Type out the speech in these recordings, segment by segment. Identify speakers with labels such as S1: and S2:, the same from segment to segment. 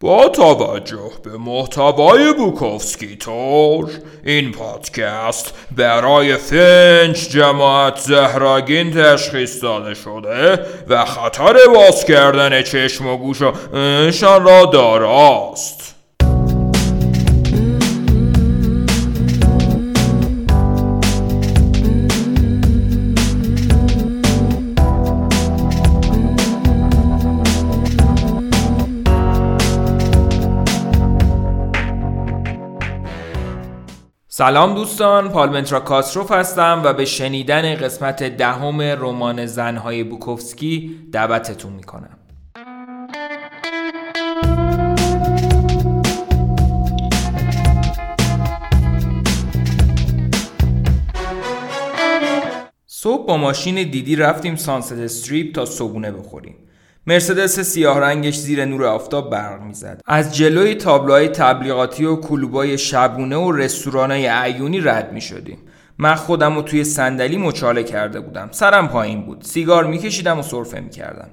S1: با توجه به محتوای بوکوفسکی تور این پادکست برای فنج جماعت زهراگین تشخیص داده شده و خطر باز کردن چشم و گوششان را داراست.
S2: سلام دوستان پالمنترا کاسروف هستم و به شنیدن قسمت دهم رمان زنهای بوکوفسکی دعوتتون می‌کنم. صبح با ماشین دیدی رفتیم سانست استریپ تا صبونه بخوریم. مرسدس سیاه رنگش زیر نور آفتاب برق می‌زد. از جلوی تابلوهای تبلیغاتی و کلوبای شبونه و رستورانای عیونی رد می شدیم من خودم رو توی صندلی مچاله کرده بودم. سرم پایین بود. سیگار میکشیدم و سرفه می‌کردم.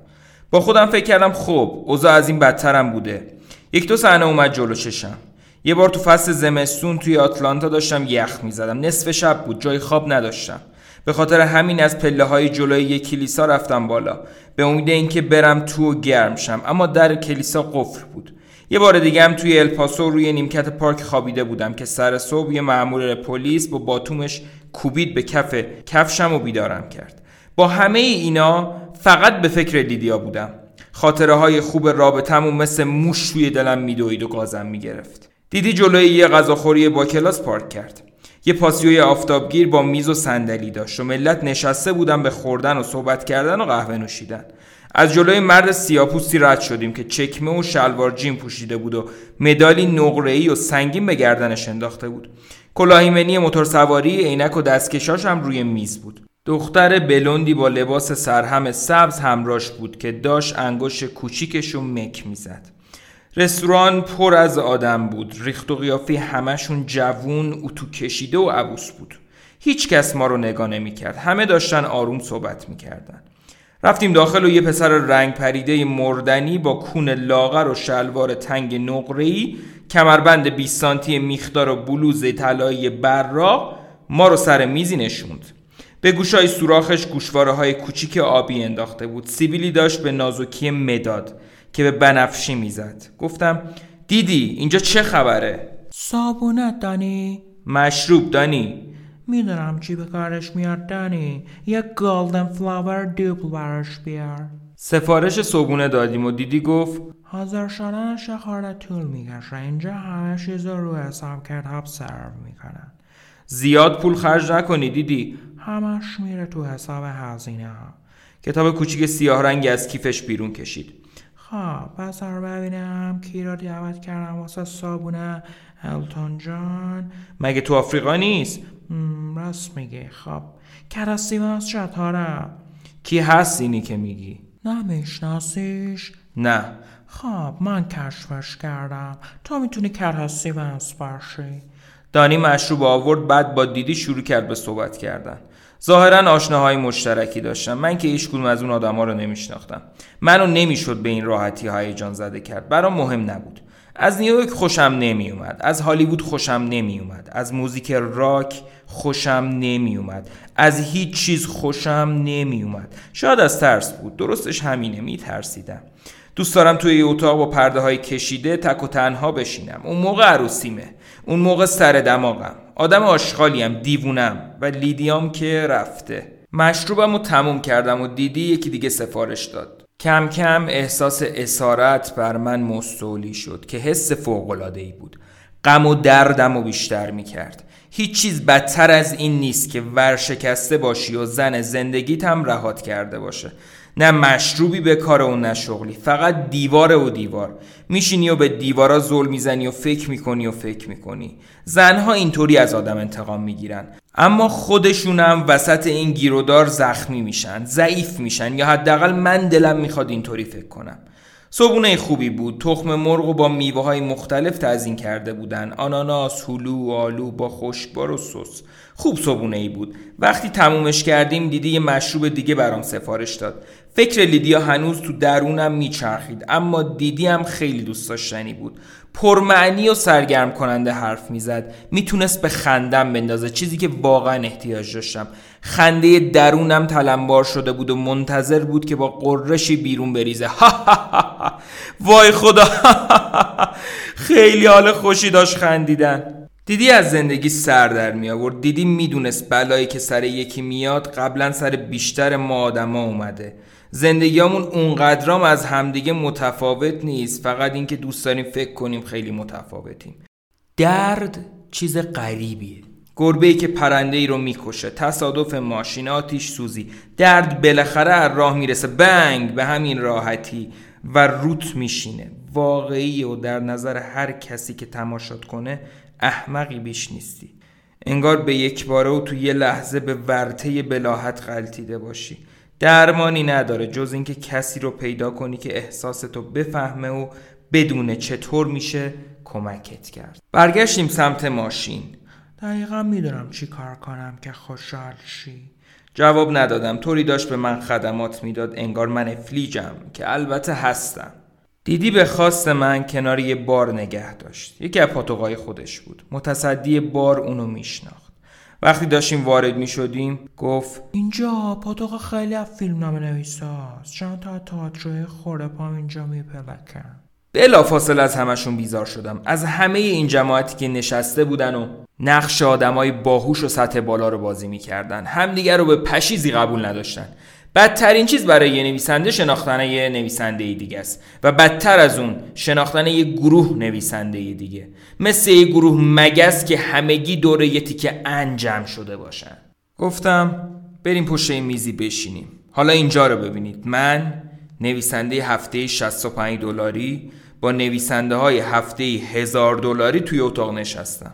S2: با خودم فکر کردم خب اوضاع از این بدترم بوده. یک دو صحنه اومد جلو چشم. یه بار تو فصل زمستون توی آتلانتا داشتم یخ می‌زدم. نصف شب بود. جای خواب نداشتم. به خاطر همین از پله های جلوی یک کلیسا رفتم بالا. به امید اینکه برم تو و گرم شم. اما در کلیسا قفل بود. یه بار دیگه هم توی الپاسو روی نیمکت پارک خوابیده بودم که سر صبح یه مأمور پلیس با باتومش کوبید به کف کفشم و بیدارم کرد. با همه اینا فقط به فکر لیدیا بودم. خاطره های خوب رابطمون مثل موش توی دلم میدوید و گازم می‌گرفت. دیدی جلوی یه غذاخوری با کلاس پارک کرد. یه پاسیوی آفتابگیر با میز و صندلی داشت. و ملت نشسته بودن به خوردن و صحبت کردن و قهوه نوشیدن. از جلوی مرد سیاپوستی رد شدیم که چکمه و شلوار جیم پوشیده بود و مدالی نقره‌ای و سنگین به گردنش انداخته بود. کلاهیمنی موتورسواری عینک و دستکشاش هم روی میز بود. دختر بلوندی با لباس سرهم سبز همراش بود که داشت انگشت کوچیکش مک می‌زد. رستوران پر از آدم بود. ریخت و قیافه همشون جوون اتو کشیده و عبوس بود. هیچ کس ما رو نگاه نمی کرد همه داشتن آروم صحبت می کردن. رفتیم داخل و یه پسر رنگ پریده مردنی با کون لاغر و شلوار تنگ نقره‌ای کمربند 20 سانتی میخدار و بلوز طلایی براق ما رو سر میزی نشوند. به گوشای سوراخش گوشواره های کوچیک آبی انداخته بود. سیبیلی داشت به نازکی مداد. که به بنفشی می‌زد. گفتم دیدی اینجا چه خبره؟
S3: صابونت دانی؟
S2: مشروب دانی.
S3: می‌دونم چی به کارش میاد دانی. یک گلدن فلاور دوبل براش بیار.
S2: سفارش صبونه دادیم و دیدی گفت
S3: حاضر شدنش خورده طول می‌کشه. اینجا همه چیز رو حساب کرد هاب سرو می‌کنن.
S2: زیاد پول خرج نکنی دیدی؟
S3: همش میره تو حساب هزینه ها
S2: کتاب کوچیک سیاه رنگی از کیفش بیرون کشید.
S3: خب بذار ببینم کی را دعوت کردم واسه صابونه. التون جان.
S2: مگه تو آفریقا نیست؟
S3: راست میگه. خب کراسیواس چطوره
S2: کی هست اینی که میگی؟
S3: نمیشناسیش
S2: نه.
S3: خب من کشفش کردم. تو می‌تونی کراسیواس باشی.
S2: دانی مشروب آورد بعد با دیدی شروع کرد به صحبت کردن. ظاهرا آشناهای مشترکی داشتم من که هیچ از اون آدما رو نمیشناختم. منو نمی‌شد به این راحتی هیجان زده کرد. برام مهم نبود. از نیویورک خوشم نمی اومد از هالیوود خوشم نمی اومد از موزیک راک خوشم نمی اومد از هیچ چیز خوشم نمی اومد شاید از ترس بود. درستش همینه. می ترسیدم دوست دارم توی یه اتاق با پرده های کشیده تک و تنها بشینم. اون موقع عروسیمه. اون موقع سر دماغم. آدم آشغالیم دیوونم. و لیدیام که رفته. مشروبم رو تموم کردم و دیدی یکی دیگه سفارش داد. کم کم احساس اسارت بر من مستولی شد که حس ای بود. غم و دردم و بیشتر می کرد هیچ چیز بدتر از این نیست که ورشکسته باشی و زن زندگیت هم رهات کرده باشه. نه مشروبی به کار اون نه شغلی فقط دیوار و دیوار. میشینی و به دیوارا زل می‌زنی و فکر می‌کنی و فکر می‌کنی. زنها اینطوری از آدم انتقام می‌گیرن. اما خودشونم وسط این گیرودار زخمی میشن ضعیف میشن یا حداقل من دلم می‌خواد اینطوری فکر کنم. صبونه خوبی بود. تخم مرغ و با میوه های مختلف تزین کرده بودن. آناناس، هلو، آلو با خشکبار و سس. خوب صبونه ای بود. وقتی تمومش کردیم دیدی یه مشروب دیگه برام سفارش داد. فکر لیدیا هنوز تو درونم میچرخید اما دیدی هم خیلی دوست داشتنی بود. پرمعنی و سرگرم کننده حرف می‌زد. می‌تونست به خندم بندازه. چیزی که واقعا احتیاج داشتم. خنده درونم تلمبار شده بود و منتظر بود که با قرشی بیرون بریزه. وای خدا. خیلی حال خوشی داشت خندیدن. دیدی از زندگی سر در می آورد. دیدی می‌دونست بلایی که سر یکی میاد قبلا سر بیشتر ما آدما اومده. زندگیامون اونقدرام از همدیگه متفاوت نیست. فقط اینکه دوست داریم فکر کنیم خیلی متفاوتیم. درد چیز غریبیه. گربه که پرنده ای رو می‌کشه. تصادف ماشین آتیش سوزی. درد بالاخره از راه می‌رسه. بنگ به همین راحتی و روت میشینه. واقعی و در نظر هر کسی که تماشات کنه احمقی بیش نیستی. انگار به یک باره و تو یه لحظه به ورته بلاحت غلطیده باشی. درمانی نداره جز اینکه کسی رو پیدا کنی که احساستو بفهمه و بدونه چطور میشه کمکت کرد. برگشتیم سمت ماشین.
S3: دقیقا می‌دونم چی کار کنم که خوشحال شی.
S2: جواب ندادم. طوری داشت به من خدمات می‌داد. انگار من فلیجم که البته هستم. دیدی به خواست من کنار یه بار نگه داشت. یکی از پاتوقای خودش بود. متصدی بار اونو میشناخت. وقتی داشتیم وارد می شدیم گفت
S3: اینجا پاتوق خیلی از فیلم نام نویساست چند تا تئاتر خورده پام اینجا میپلکن.
S2: بلا فاصله از همشون بیزار شدم. از همه این جماعتی که نشسته بودن و نقش آدمای باهوش و سطح بالا رو بازی می‌کردن. همدیگر رو به پشیزی قبول نداشتن. بدترین چیز برای یه نویسنده شناختن یه نویسنده دیگه است. و بدتر از اون شناختن یه گروه نویسنده دیگه. مثل یه گروه مگس که همگی دور یه تیکه انجام شده باشن. گفتم بریم پشت این میزی بشینیم. حالا اینجا رو ببینید. من نویسنده هفته 65 دلاری با نویسنده های هفته هزار دلاری توی اتاق نشستم.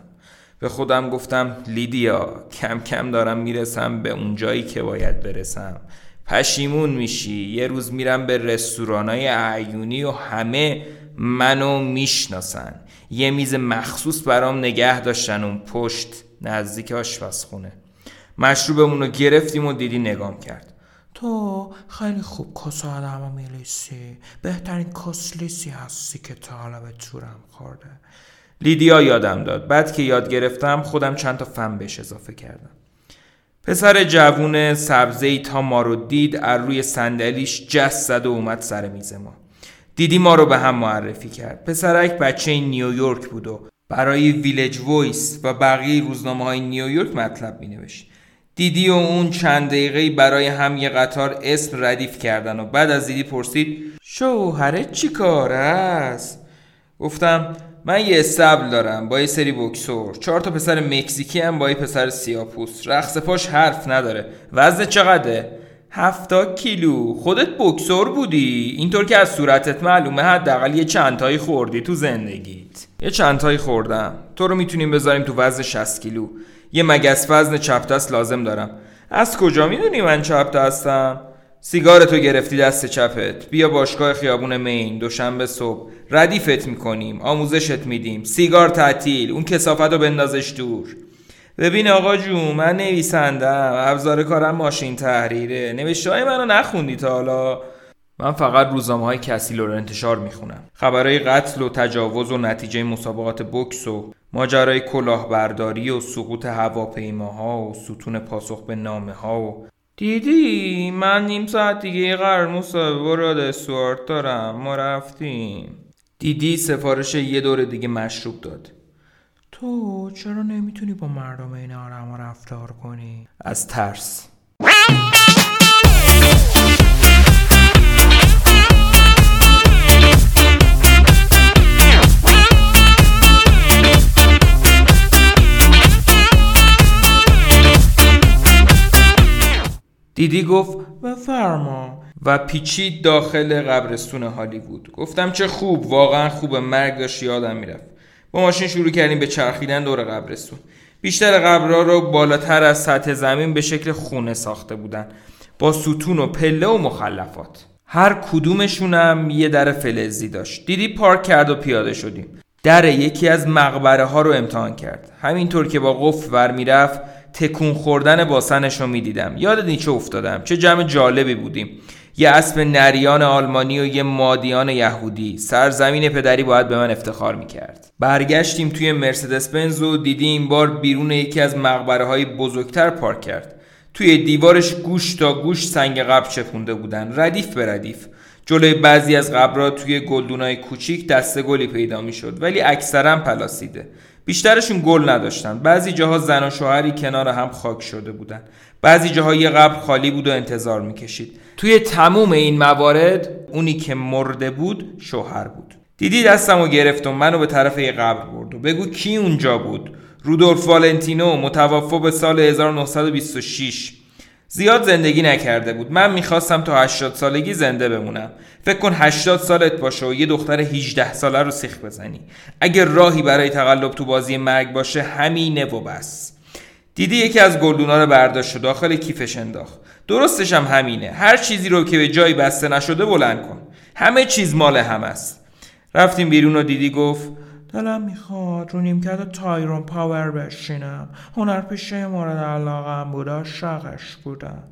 S2: به خودم گفتم لیدیا کم کم دارم می‌رسم به اون جایی که باید برسم. پشیمون میشی یه روز میرم به رستورانای اعیونی و همه منو می‌شناسن. یه میز مخصوص برام نگه داشتن اون پشت نزدیک آشپزخونه. مشروبمون رو گرفتیم و دیدی نگام کرد.
S3: تو خیلی خوب کس آدم میلیسی. بهترین کسلیسی هستی که تا حالا به تورم خورده.
S2: لیدیا یادم داد بعد که یاد گرفتم خودم چند تا فن بهش اضافه کردم پسر جوون سبزی تا ما رو دید از روی صندلیش جست زد و اومد سر میز ما دیدی ما رو به هم معرفی کرد پسرک بچه نیویورک بود و برای Village Voice و بقیه روزنامه های نیویورک مطلب می نوشت. دیدی و اون چند دقیقه برای هم یه قطار اسم ردیف کردن و بعد از دیدی پرسید شوهره چی کار است؟ گفتم من یه اصطبل دارم با یه سری بوکسور. چهار تا پسر مکزیکی هم با یه پسر سیاپوست. رقص پاش حرف نداره. وزن چقدره؟ هفتا کیلو. خودت بکسور بودی؟ اینطور که از صورتت معلومه حداقل یه چندتایی خوردی تو زندگیت. یه چندتایی خوردم. تو رو می‌تونیم بذاریم تو وزن 60 کیلو. یه مگس وزن چپ دست لازم دارم. از کجا می‌دونی من چپ هستم سیگارتو گرفتی دست چپت. بیا باشگاه خیابون مین. دوشنبه صبح. ردیفت می‌کنیم. آموزشت میدیم. سیگار تعطیل. اون کسافت رو بندازش دور. ببین آقا جون من نویسندم. ابزار کارم ماشین تحریره. نوشته های منو نخوندی تا حالا. من فقط روزنامه های کسیل رو انتشار می‌خونم. خبرهای قتل و تجاوز و نتیجه مسابقات بکس و ماجرای کلاهبرداری و سقوط هواپیماها و ستون پاسخ به نامه ها و دیدی؟ من نیم ساعت دیگه قرار مصاحبه را استوارت دارم ما رفتیم. دیدی سفارش یه دور دیگه مشروب داد.
S3: تو چرا نمی‌تونی با مردم این آدم رفتار کنی؟
S2: از ترس. گفت
S3: بفرما
S2: و پیچید داخل قبرستون هالیوود. گفتم چه خوب واقعا خوبه مرگ داشت یادم می‌رفت. با ماشین شروع کردیم به چرخیدن دور قبرستون. بیشتر قبرها رو بالاتر از سطح زمین به شکل خونه ساخته بودن. با ستون و پله و مخلفات. هر کدومشونم یه در فلزی داشت. دیدی پارک کرد و پیاده شدیم. در یکی از مقبره ها رو امتحان کرد. همینطور که با قفل ور می‌رفت تکون خوردن باسنش رو می‌دیدم. یاد نیچه افتادم؟ چه جمع جالبی بودیم. یه اسب نریان آلمانی و یه مادیان یهودی. سرزمین پدری باید به من افتخار می‌کرد. برگشتیم توی مرسدس بنز و دیدی این بار بیرون یکی از مقبره های بزرگتر پارک کرد. توی دیوارش گوش تا گوش سنگ قبر چپونده بودن. ردیف به ردیف. جلوی بعضی از قبرها توی گلدونای کوچیک دسته گلی پیدا می‌شد ولی اکثرا پلاسیده. بیشترشون گل نداشتن. بعضی جاها زن و شوهری کنار هم خاک شده بودن. بعضی جاها یه قبر خالی بود و انتظار می‌کشید. توی تموم این موارد اونی که مرده بود شوهر بود. دیدی دستم و گرفت و منو به طرف یه قبر برد و بگو کی اونجا بود؟ رودولف والنتینو متوفا به سال 1926 زیاد زندگی نکرده بود. من می‌خواستم تا 80 سالگی زنده بمونم. فکر کن 80 سالت باشه و یه دختر 18 ساله رو سیخ بزنی. اگر راهی برای تقلب تو بازی مرگ باشه همینه و بس. دیدی یکی از گلدونا رو برداشت و داخل کیفش انداخت. درستش هم همینه. هر چیزی رو که به جایی بسته نشده بلند کن. همه چیز مال هم است رفتیم بیرون و دیدی گفت
S3: دلم می‌خواد رو نیمکت تایرون پاور بشینم. هنر پیشه مورد علاقم بود عاشقش بودم.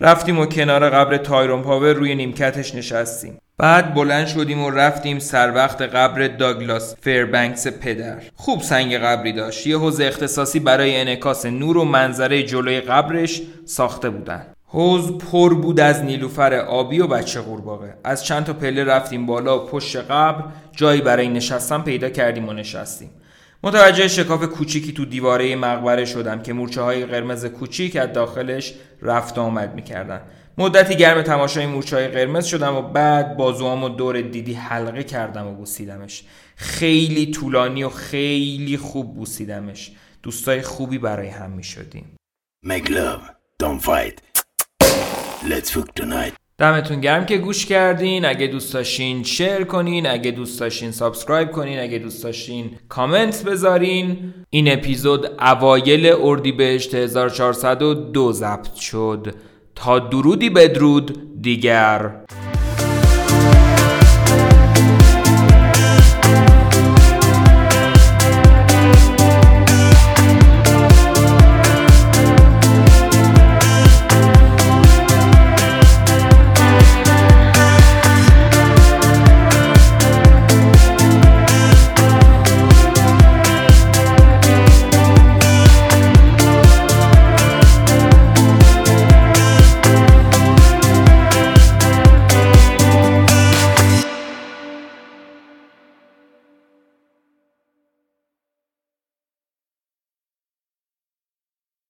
S2: رفتیم و کنار قبر تایرون پاور روی نیمکتش نشستیم. بعد بلند شدیم و رفتیم سر وقت قبر داگلاس فیربنکس پدر. خوب سنگ قبری داشت. یه حوض اختصاصی برای انعکاس نور و منظره جلوی قبرش ساخته بودن. حوض پر بود از نیلوفر آبی و بچه قورباغه. از چند تا پله رفتیم بالا و پشت قبر جایی برای نشستن پیدا کردیم و نشستیم. متوجه شکاف کوچیکی تو دیواره مقبره شدم که مورچه های قرمز کوچیک از داخلش رفت آمد می‌کردن. مدتی گرم تماشای مورچه های قرمز شدم و بعد بازوام و دور دیدی حلقه کردم و بوسیدمش. خیلی طولانی و خیلی خوب بوسیدمش. دوستای خوبی برای هم می شدیم
S4: Make don't fight. Let's fuck tonight.
S2: دمتون گرم که گوش کردین. اگه دوست داشتین share کنین اگه دوست داشتین subscribe کنین اگه دوست داشتین کامنت بذارین. این اپیزود اوایل اردیبهشت 1402 ضبط شد. تا درودی بدرود دیگر.